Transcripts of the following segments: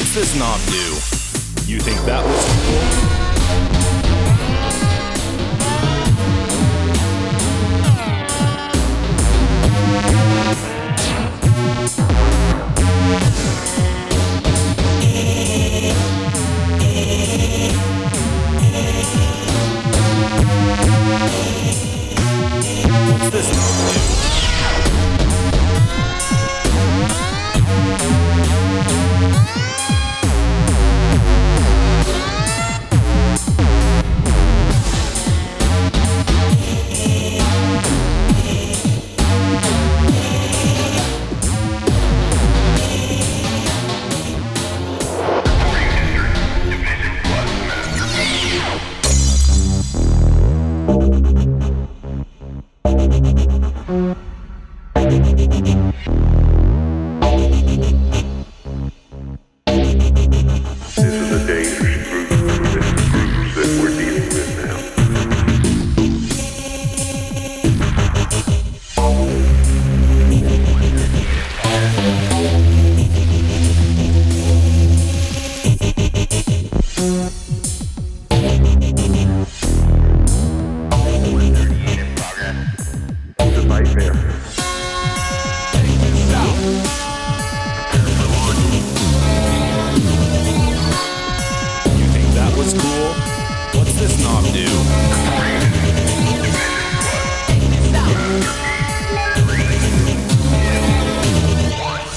What's this knob do? You think that was cool?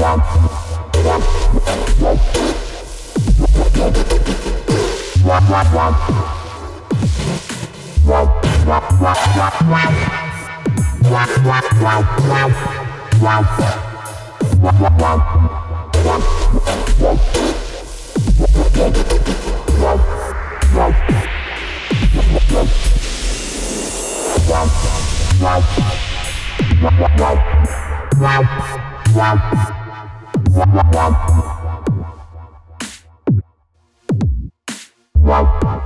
Wow. Wow. Wow.